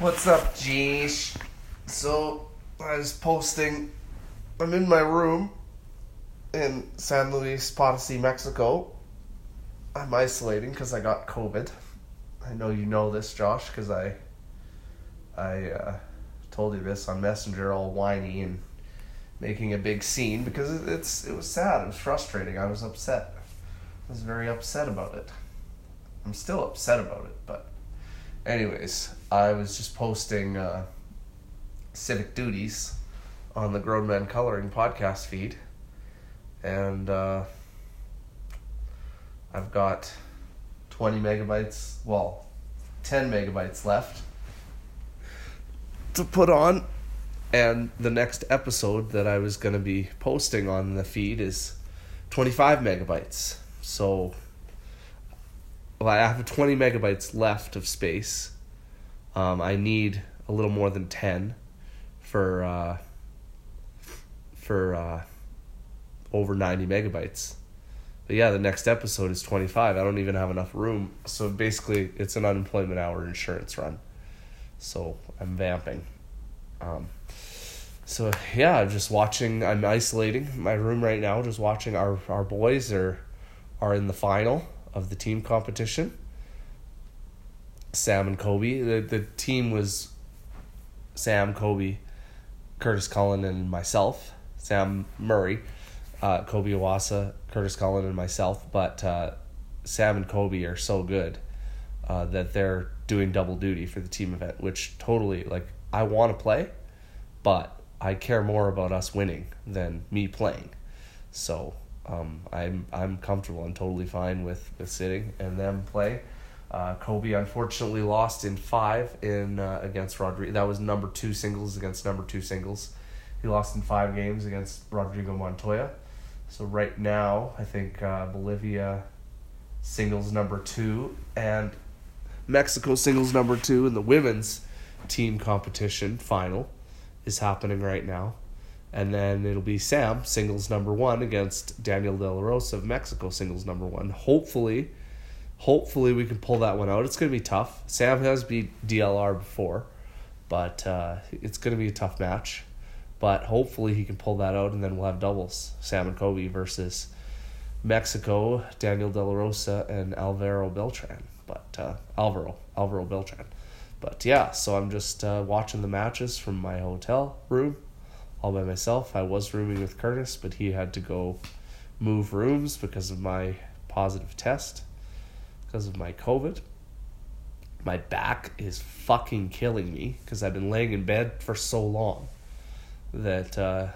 What's up, Jeesh? So, I was posting. I'm in my room in San Luis Potosi, Mexico. I'm isolating because I got COVID. I know you know this, Josh, because I I uh, told you this on Messenger, all whiny and making a big scene because it's it was sad. It was frustrating. I was upset. I was very upset about it. I'm still upset about it, but anyways, I was just posting uh, civic duties on the Grown Men Coloring podcast feed, and uh, I've got 20 megabytes, well, 10 megabytes left to put on. And the next episode that I was going to be posting on the feed is 25 megabytes. So well, I have 20 megabytes left of space. Um, I need a little more than 10 for uh, for uh, over 90 megabytes. But yeah, the next episode is 25. I don't even have enough room. So basically, it's an unemployment hour insurance run. So I'm vamping. Um, so yeah, I'm just watching. I'm isolating my room right now, just watching our our boys are are in the final of the team competition. Sam and Coby. The the team was Sam, Coby, Curtis Cullen, and myself. Sam Murray, uh, Coby Iwaasa, Curtis Cullen, and myself. But uh, Sam and Coby are so good uh, that they're doing double duty for the team event, which totally like I want to play, but I care more about us winning than me playing. So um, I'm I'm comfortable. I'm totally fine with, with sitting and them play. Uh, Coby unfortunately lost in five in uh, against Rodrigo. That was number two singles against number two singles. He lost in five games against Rodrigo Montoya. So right now, I think uh, Bolivia singles number two and Mexico singles number two in the women's team competition final is happening right now. And then it'll be Sam, singles number one, against Daniel De La Rosa of Mexico, singles number one. Hopefully, hopefully we can pull that one out. It's going to be tough. Sam has beat DLR before, but uh, it's going to be a tough match. But hopefully he can pull that out, and then we'll have doubles. Sam and Coby versus Mexico, Daniel De La Rosa, and Alvaro Beltran. But uh, Alvaro, Alvaro Beltran. But yeah, so I'm just uh, watching the matches from my hotel room all by myself. I was rooming with Curtis, but he had to go move rooms because of my positive test, because of my COVID. My back is fucking killing me because I've been laying in bed for so long that, uh,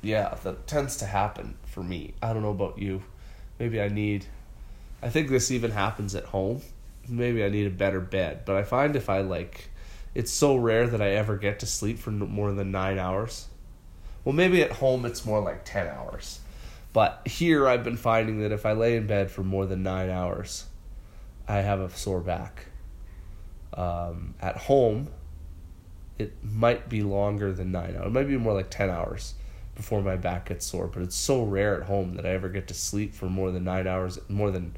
yeah, that tends to happen for me. I don't know about you. Maybe I need, I think this even happens at home maybe I need a better bed. But I find if I like, it's so rare that I ever get to sleep for more than nine hours. Well, maybe at home it's more like 10 hours. But here I've been finding that if I lay in bed for more than nine hours, I have a sore back. Um, at home, it might be longer than nine hours. It might be more like 10 hours before my back gets sore. But it's so rare at home that I ever get to sleep for more than nine hours, more than,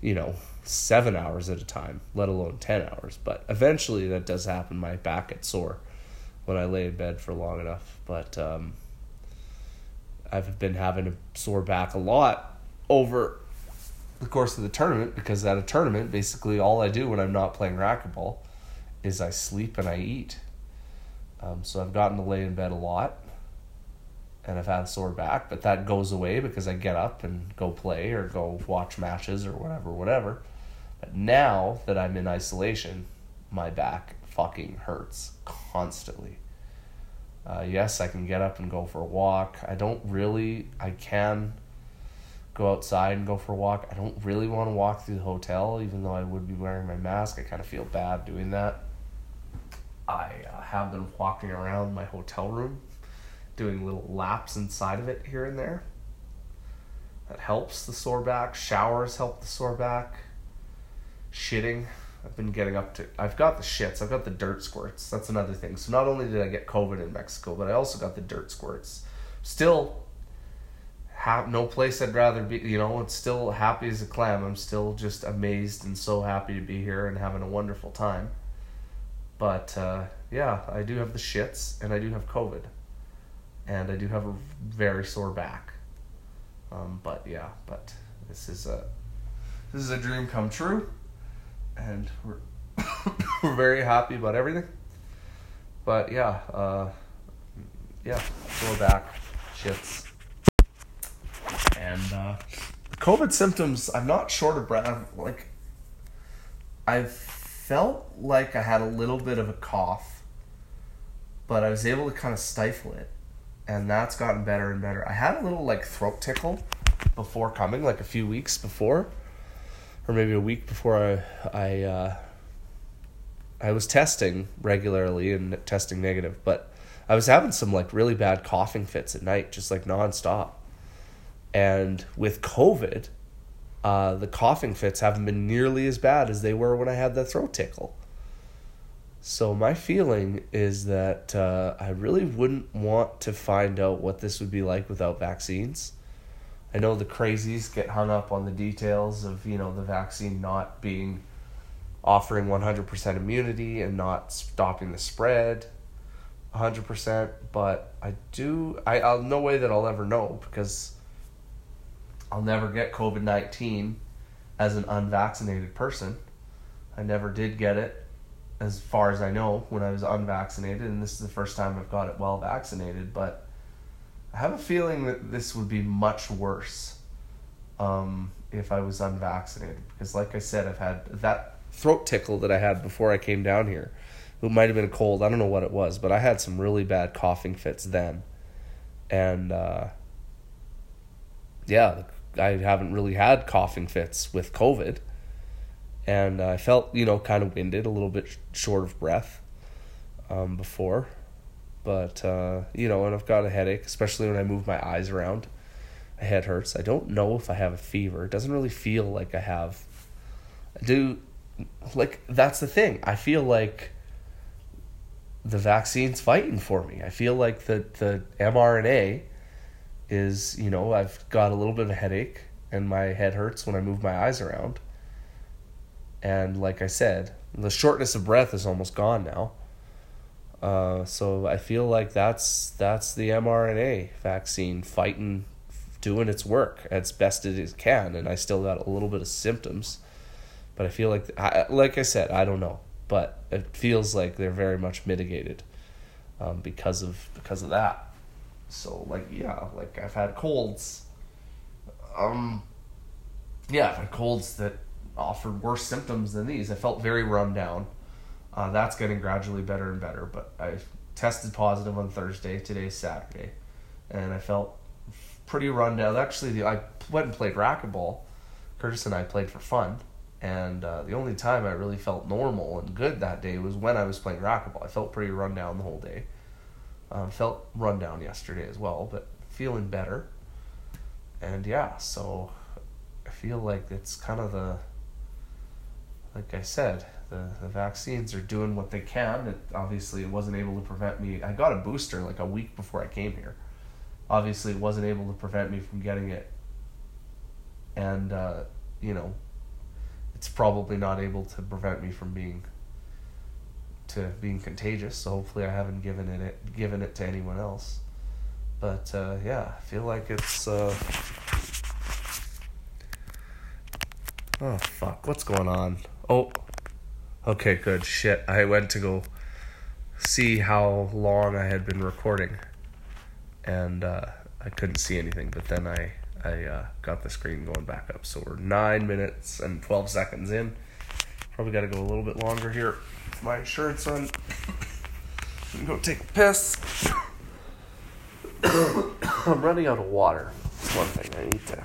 you know, seven hours at a time, let alone 10 hours. But eventually that does happen. My back gets sore when I lay in bed for long enough. But um, I've been having a sore back a lot over the course of the tournament because at a tournament, basically all I do when I'm not playing racquetball is I sleep and I eat. Um, so I've gotten to lay in bed a lot and I've had a sore back, but that goes away because I get up and go play or go watch matches or whatever, whatever. But now that I'm in isolation, my back fucking hurts constantly. Uh, yes, I can get up and go for a walk. I don't really, I can go outside and go for a walk. I don't really want to walk through the hotel, even though I would be wearing my mask. I kind of feel bad doing that. I uh, have been walking around my hotel room, doing little laps inside of it here and there. That helps the sore back. Showers help the sore back shitting. I've been getting up to. I've got the shits. I've got the dirt squirts. That's another thing. So not only did I get COVID in Mexico, but I also got the dirt squirts. Still, have no place I'd rather be. You know, it's still happy as a clam. I'm still just amazed and so happy to be here and having a wonderful time. but uh, yeah, I do have the shits, and I do have COVID, and I do have a very sore back. Um, but yeah, but this is a this is a dream come true, and we're we're very happy about everything. But yeah, uh, yeah, sore back, shits, and uh, COVID symptoms. I'm not short of breath. Like I've felt like I had a little bit of a cough, but I was able to kind of stifle it, and that's gotten better and better. I had a little like throat tickle before coming, like a few weeks before, or maybe a week before I I uh, I was testing regularly and testing negative, but I was having some like really bad coughing fits at night, just like nonstop. And with COVID, uh, the coughing fits haven't been nearly as bad as they were when I had the throat tickle. So my feeling is that uh, I really wouldn't want to find out what this would be like without vaccines. I know the crazies get hung up on the details of you know the vaccine not being offering 100% immunity and not stopping the spread 100% but i do i i'll no way that i'll ever know because I'll never get COVID 19 as an unvaccinated person. I never did get it, as far as I know, when I was unvaccinated, and this is the first time I've got it well vaccinated. But I have a feeling that this would be much worse um, if I was unvaccinated. Because, like I said, I've had that throat tickle that I had before I came down here. It might have been a cold. I don't know what it was, but I had some really bad coughing fits then. And, uh, yeah, I haven't really had coughing fits with COVID, and I felt you know kind of winded, a little bit short of breath, um, before, but uh, you know, and I've got a headache, especially when I move my eyes around. My head hurts. I don't know if I have a fever. It doesn't really feel like I have. I do, like that's the thing. I feel like the vaccine's fighting for me. I feel like the the mRNA is you know I've got a little bit of a headache and my head hurts when I move my eyes around. And like I said, the shortness of breath is almost gone now. Uh, so I feel like that's that's the mRNA vaccine fighting, doing its work as best it can, and I still got a little bit of symptoms, but I feel like I, like I said I don't know, but it feels like they're very much mitigated um, because of because of that. So like yeah, like I've had colds. Um yeah, I've had colds that offered worse symptoms than these. I felt very run down. Uh, that's getting gradually better and better, but I tested positive on Thursday. Today's Saturday, and I felt pretty run down. Actually, the, I went and played racquetball. Curtis and I played for fun, and uh, the only time I really felt normal and good that day was when I was playing racquetball. I felt pretty run down the whole day. Um, felt run down yesterday as well, but feeling better. And yeah, so I feel like it's kind of the, like I said, the, the vaccines are doing what they can. It obviously it wasn't able to prevent me. I got a booster like a week before I came here. Obviously, it wasn't able to prevent me from getting it. And uh, you know, it's probably not able to prevent me from being to being contagious. So hopefully, I haven't given it, it given it to anyone else. But uh, yeah, I feel like it's. Uh... Oh fuck! What's going on? Oh, okay, good shit. I went to go see how long I had been recording, and uh, I couldn't see anything. But then I I uh, got the screen going back up. So we're nine minutes and twelve seconds in. Probably got to go a little bit longer here my shirt's on. I'm go take a piss. I'm running out of water. That's one thing I need to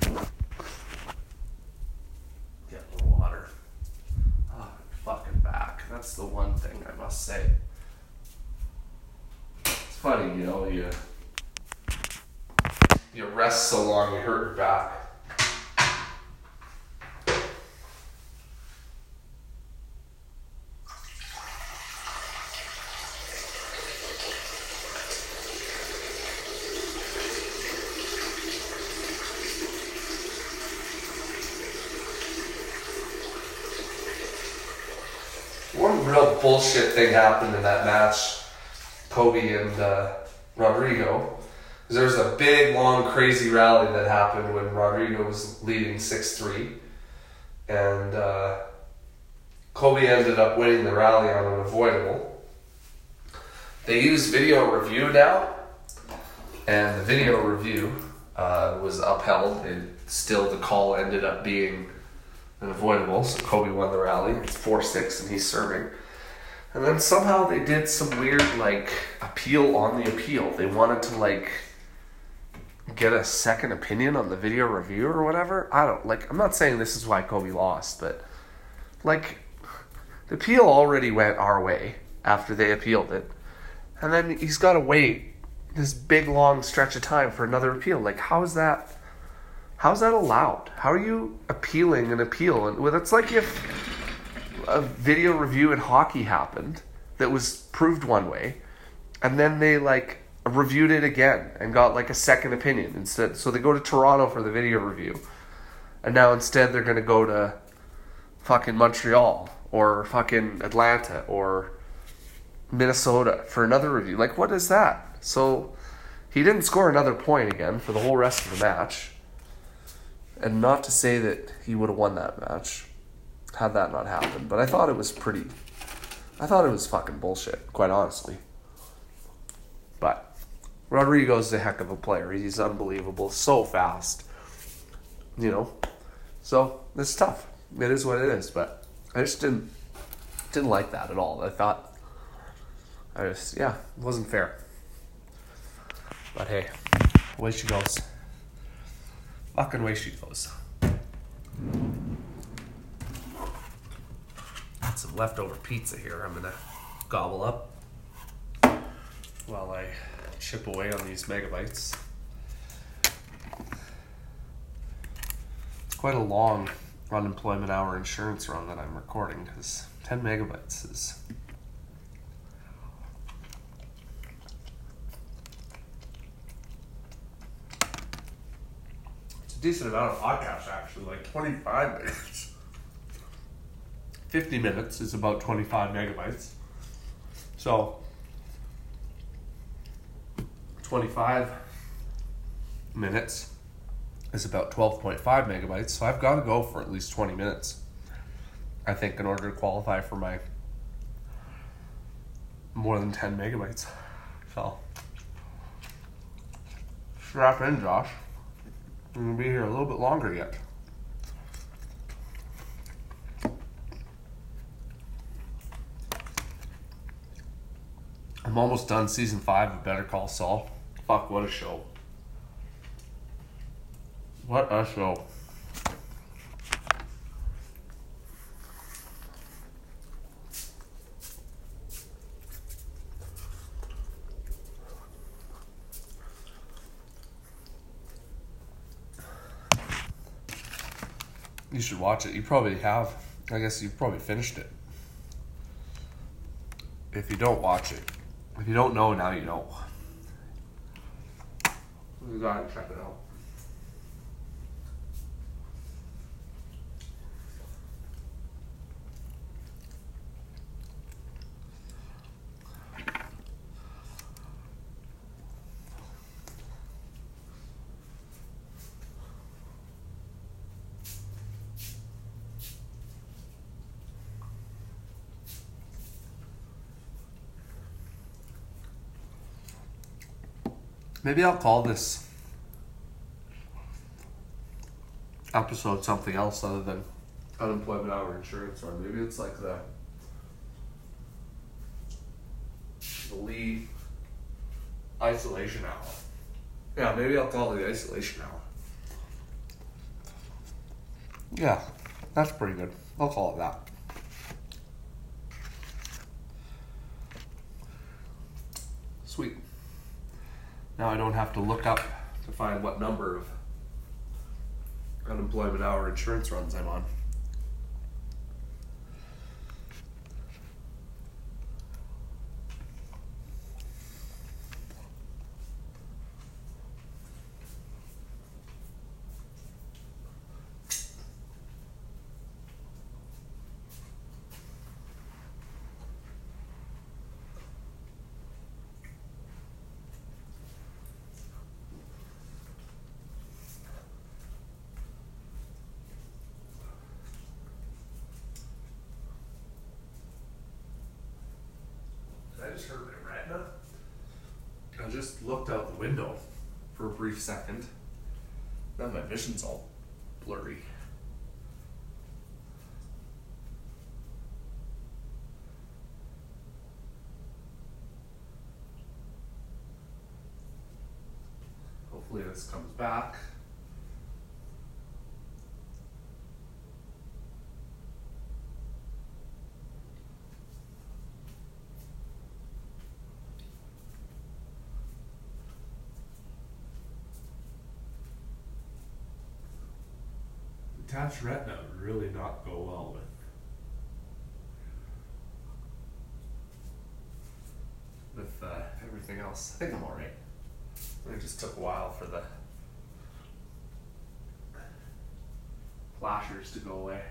get the water. Oh, fucking back. That's the one thing I must say. It's funny, you know, you you rest so long you hurt your back. Real bullshit thing happened in that match, Coby and uh, Rodrigo. was a big, long, crazy rally that happened when Rodrigo was leading 6 3. And uh, Coby ended up winning the rally on an avoidable. They use video review now, and the video review uh, was upheld. And still, the call ended up being an avoidable, so Coby won the rally. It's 4 6, and he's serving. And then somehow they did some weird, like, appeal on the appeal. They wanted to, like, get a second opinion on the video review or whatever. I don't like. I'm not saying this is why Coby lost, but like the appeal already went our way after they appealed it, and then he's got to wait this big long stretch of time for another appeal. Like, how is that? How's that allowed? How are you appealing an appeal? And well, it's like if a video review in hockey happened that was proved one way, and then they like reviewed it again and got like a second opinion instead. So they go to Toronto for the video review, and now instead they're gonna go to fucking Montreal or fucking Atlanta or Minnesota for another review. Like, what is that? So he didn't score another point again for the whole rest of the match. And not to say that he would have won that match had that not happened, but I thought it was pretty. I thought it was fucking bullshit, quite honestly. But Rodrigo's a heck of a player. He's unbelievable, so fast. You know, so it's tough. It is what it is. But I just didn't didn't like that at all. I thought I just yeah, it wasn't fair. But hey, away she goes. Fucking way she goes. Leftover pizza here. I'm gonna gobble up while I chip away on these megabytes. It's quite a long unemployment hour insurance run that I'm recording because 10 megabytes is. It's a decent amount of podcasts actually, like 25 minutes. 50 minutes is about 25 megabytes. So 25 minutes is about 12.5 megabytes, so I've got to go for at least 20 minutes. I think in order to qualify for my more than 10 megabytes. So, strap in, Josh. I'm going to be here a little bit longer yet. I'm almost done season five of Better Call Saul. Fuck, what a show. What a show. You should watch it. You probably have. I guess you've probably finished it. If you don't watch it, if you don't know, now you know. You gotta check it out. Maybe I'll call this episode something else other than unemployment hour insurance or maybe it's like the the lead isolation hour. Yeah, maybe I'll call it the isolation hour. Yeah, that's pretty good. I'll call it that. Now I don't have to look up to find what number of unemployment hour insurance runs I'm on. I just looked out the window for a brief second. Now my vision's all blurry. Hopefully this comes back. Detached retina really not go well with with uh, everything else. I think I'm alright. It just took a while for the flashers to go away.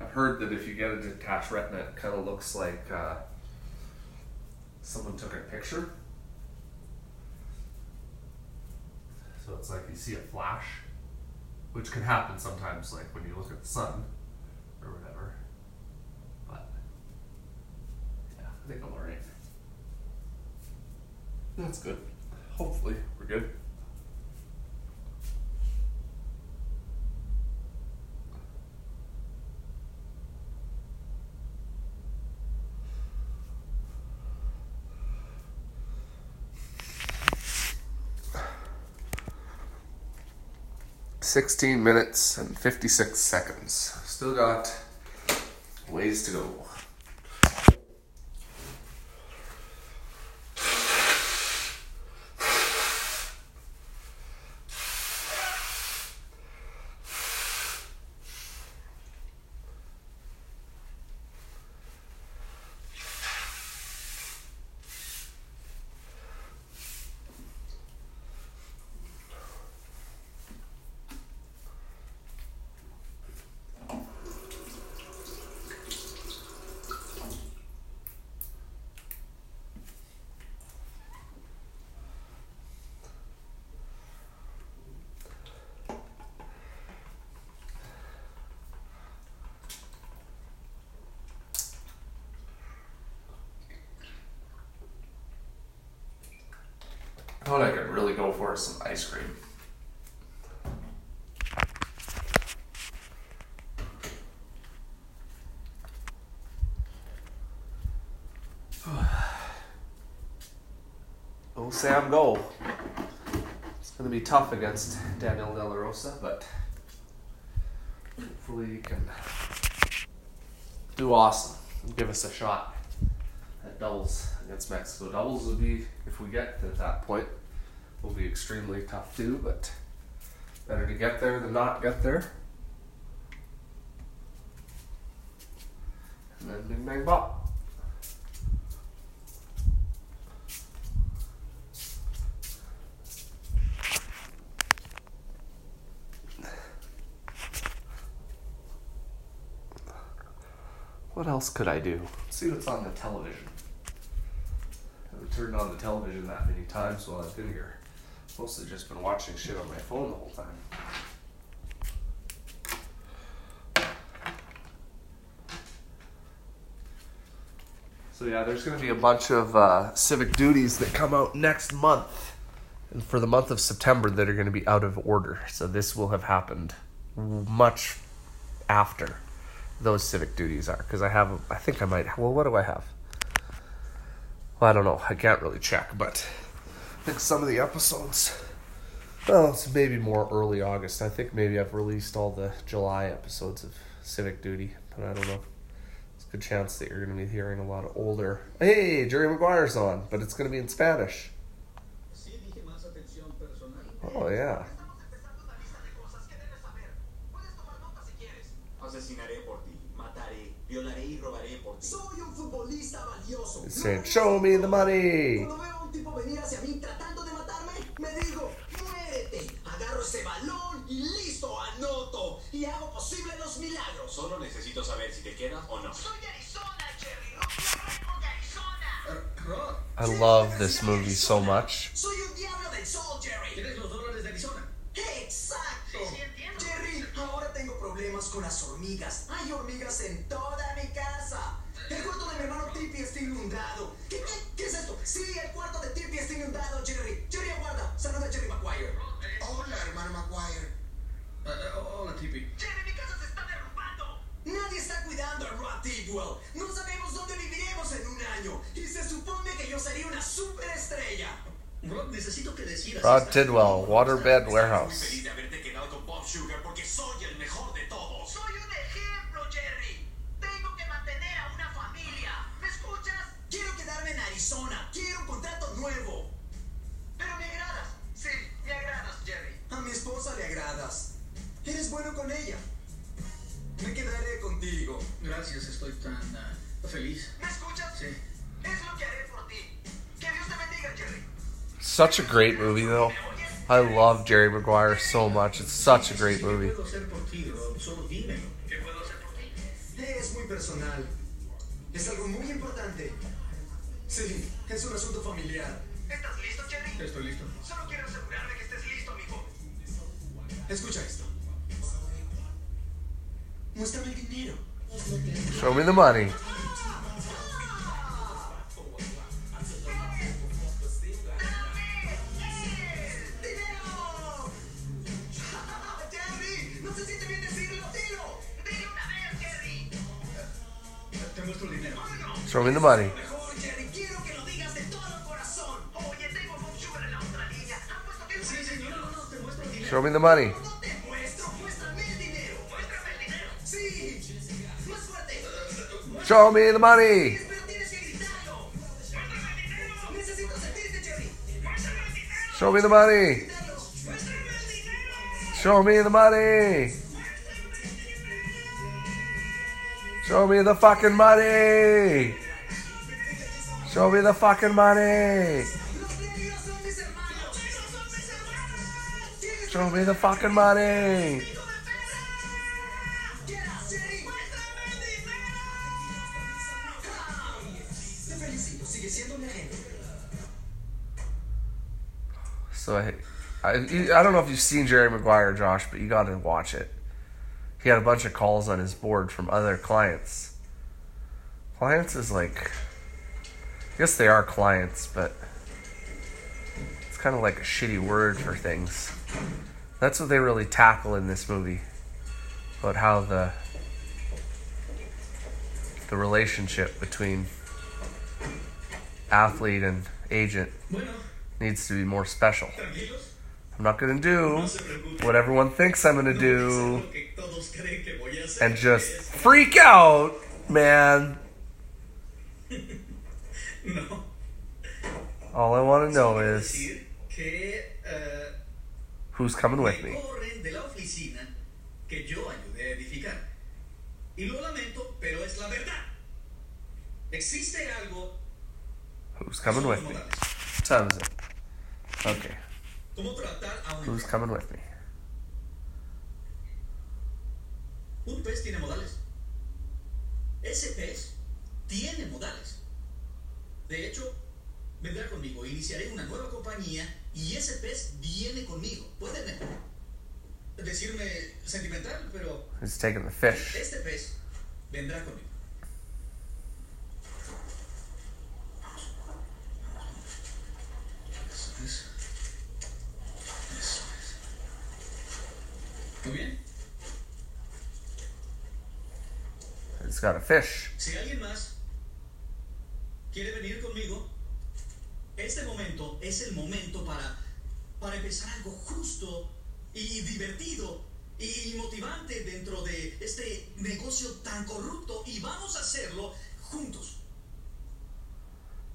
I've heard that if you get a detached retina, it kind of looks like uh, someone took a picture. So it's like you see a flash, which can happen sometimes, like when you look at the sun or whatever. But yeah, I think I'm alright. That's good. Hopefully, we're good. Sixteen minutes and fifty six seconds. Still got ways to go. What I could really go for some ice cream. Oh, Sam, go. It's going to be tough against Daniel De La Rosa, but hopefully you can do awesome and give us a shot at doubles against Mexico. Doubles would be, if we get to that point, will be extremely tough too, but better to get there than not get there. And then bing bang bop. What else could I do? See what's on the television. Turned on the television that many times while I've been here. Mostly just been watching shit on my phone the whole time. So yeah, there's going to be a bunch of uh, civic duties that come out next month, and for the month of September that are going to be out of order. So this will have happened much after those civic duties are, because I have, I think I might. Well, what do I have? Well, I don't know. I can't really check, but I think some of the episodes. Well, it's maybe more early August. I think maybe I've released all the July episodes of Civic Duty, but I don't know. It's a good chance that you're going to be hearing a lot of older. Hey, Jerry Maguire's on, but it's going to be in Spanish. Oh, yeah. Asesinaré por ti, mataré, violaré y robaré por ti. Show me the money. Cuando veo a un tipo venir hacia mí tratando de matarme, me digo, muérete. Agarro ese balón y listo, anoto. Y hago posible los milagros. Solo necesito saber si te quedas o no. Soy de Arizona, Jerry. Rompo de Arizona. I love this movie so much. Soy un diablo del sol, Jerry. ¿Tienes los dólares de Arizona? Exacto. Jerry, ahora tengo problemas con las hormigas. Hay hormigas en toda Sí, el cuarto de Tiffy está inundado, Jerry. Jerry, aguarda. Saluda a Jerry Maguire. Hola, hermano Maguire. Eh, eh, oh, hola, Tiffy. Jerry, mi casa se está derrumbando. Nadie está cuidando a Rod Tidwell. No sabemos dónde viviremos en un año. Y se supone que yo sería una superestrella. Rod, necesito que decidas. Rod Tidwell, Waterbed Warehouse. Bueno con ella. Me quedaré contigo. Gracias, estoy tan ah, feliz. ¿Me escuchas? Sí. Es lo que haré por ti. Que Dios te bendiga, Jerry. Such a great movie, though. I love Jerry Maguire so much. It's such a great movie. ¿Qué puedo hacer por ti, Rod? Solo dímelo. ¿Qué puedo hacer por ti? Es muy personal. Es algo muy importante. Sí, es un asunto familiar. ¿Estás listo, Jerry? Estoy listo. Solo quiero asegurarme que estés listo, amigo. Escucha esto. Muéstrame el dinero. Show me the money. Show me the money. Mejor, Jerry, quiero que Show me the money. Show me the money. Show me the money. Show me the fucking money. Show me the fucking money. Show me the fucking money. So I, I, I don't know if you've seen Jerry Maguire, Josh, but you got to watch it. He had a bunch of calls on his board from other clients. Clients is like, I guess they are clients, but it's kind of like a shitty word for things. That's what they really tackle in this movie, about how the the relationship between athlete and agent needs to be more special. I'm not do No se preocupen. what everyone thinks I'm a hacer do and just freak out, man. All I want to know is who's coming with me. Existe algo Who's coming with me? What time is it? Okay. Who's coming with me? Un pez tiene modales. Ese pez tiene modales. De hecho, vendrá conmigo. Iniciaré una nueva compañía y ese pez viene conmigo. Pueden eh, decirme sentimental, pero Who's taking the fish? este pez vendrá conmigo. Eso es. Eso es. Muy bien. It's got a fish. Si alguien más quiere venir conmigo, este momento es el momento para, para empezar algo justo y divertido y motivante dentro de este negocio tan corrupto y vamos a hacerlo juntos.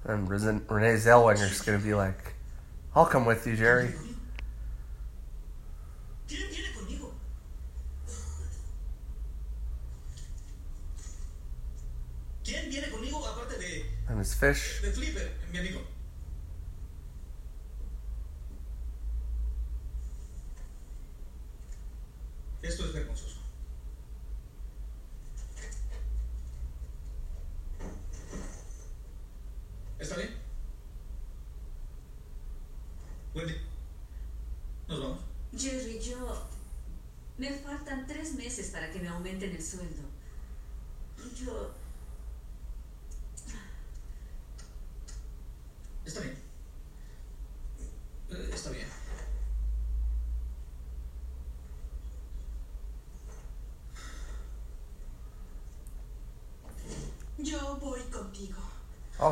And Ren- Renee Zellweger's gonna be like, I'll come with you, Jerry. ¿Quién viene conmigo? ¿Quién viene conmigo aparte de Flipper, mi amigo? Esto es vergonzoso. ¿Está bien? Wendy, nos vamos. Jerry, yo... Me faltan tres meses para que me aumenten el sueldo. Yo...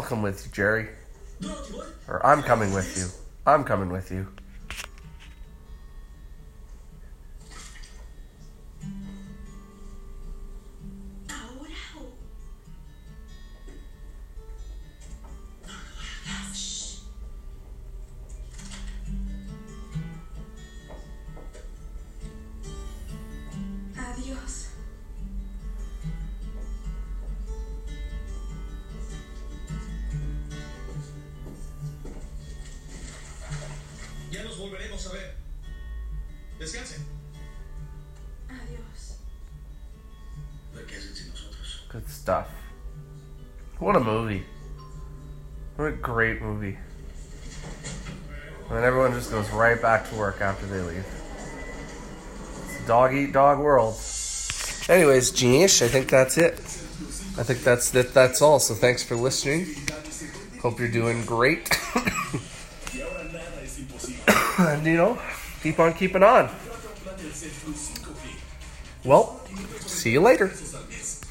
I'll come with you, Jerry. Or I'm coming with you. I'm coming with you. Ya nos volveremos a ver. Descansen. Adiós. ¿De qué hacen sin nosotros? Good stuff. What a movie. What a great movie. And then everyone just goes right back to work after they leave. It's dog eat dog world. Anyways, Genius, I think that's it. I think that's that that's all. So thanks for listening. Hope you're doing great. And you know, keep on keeping on. Well, see you later.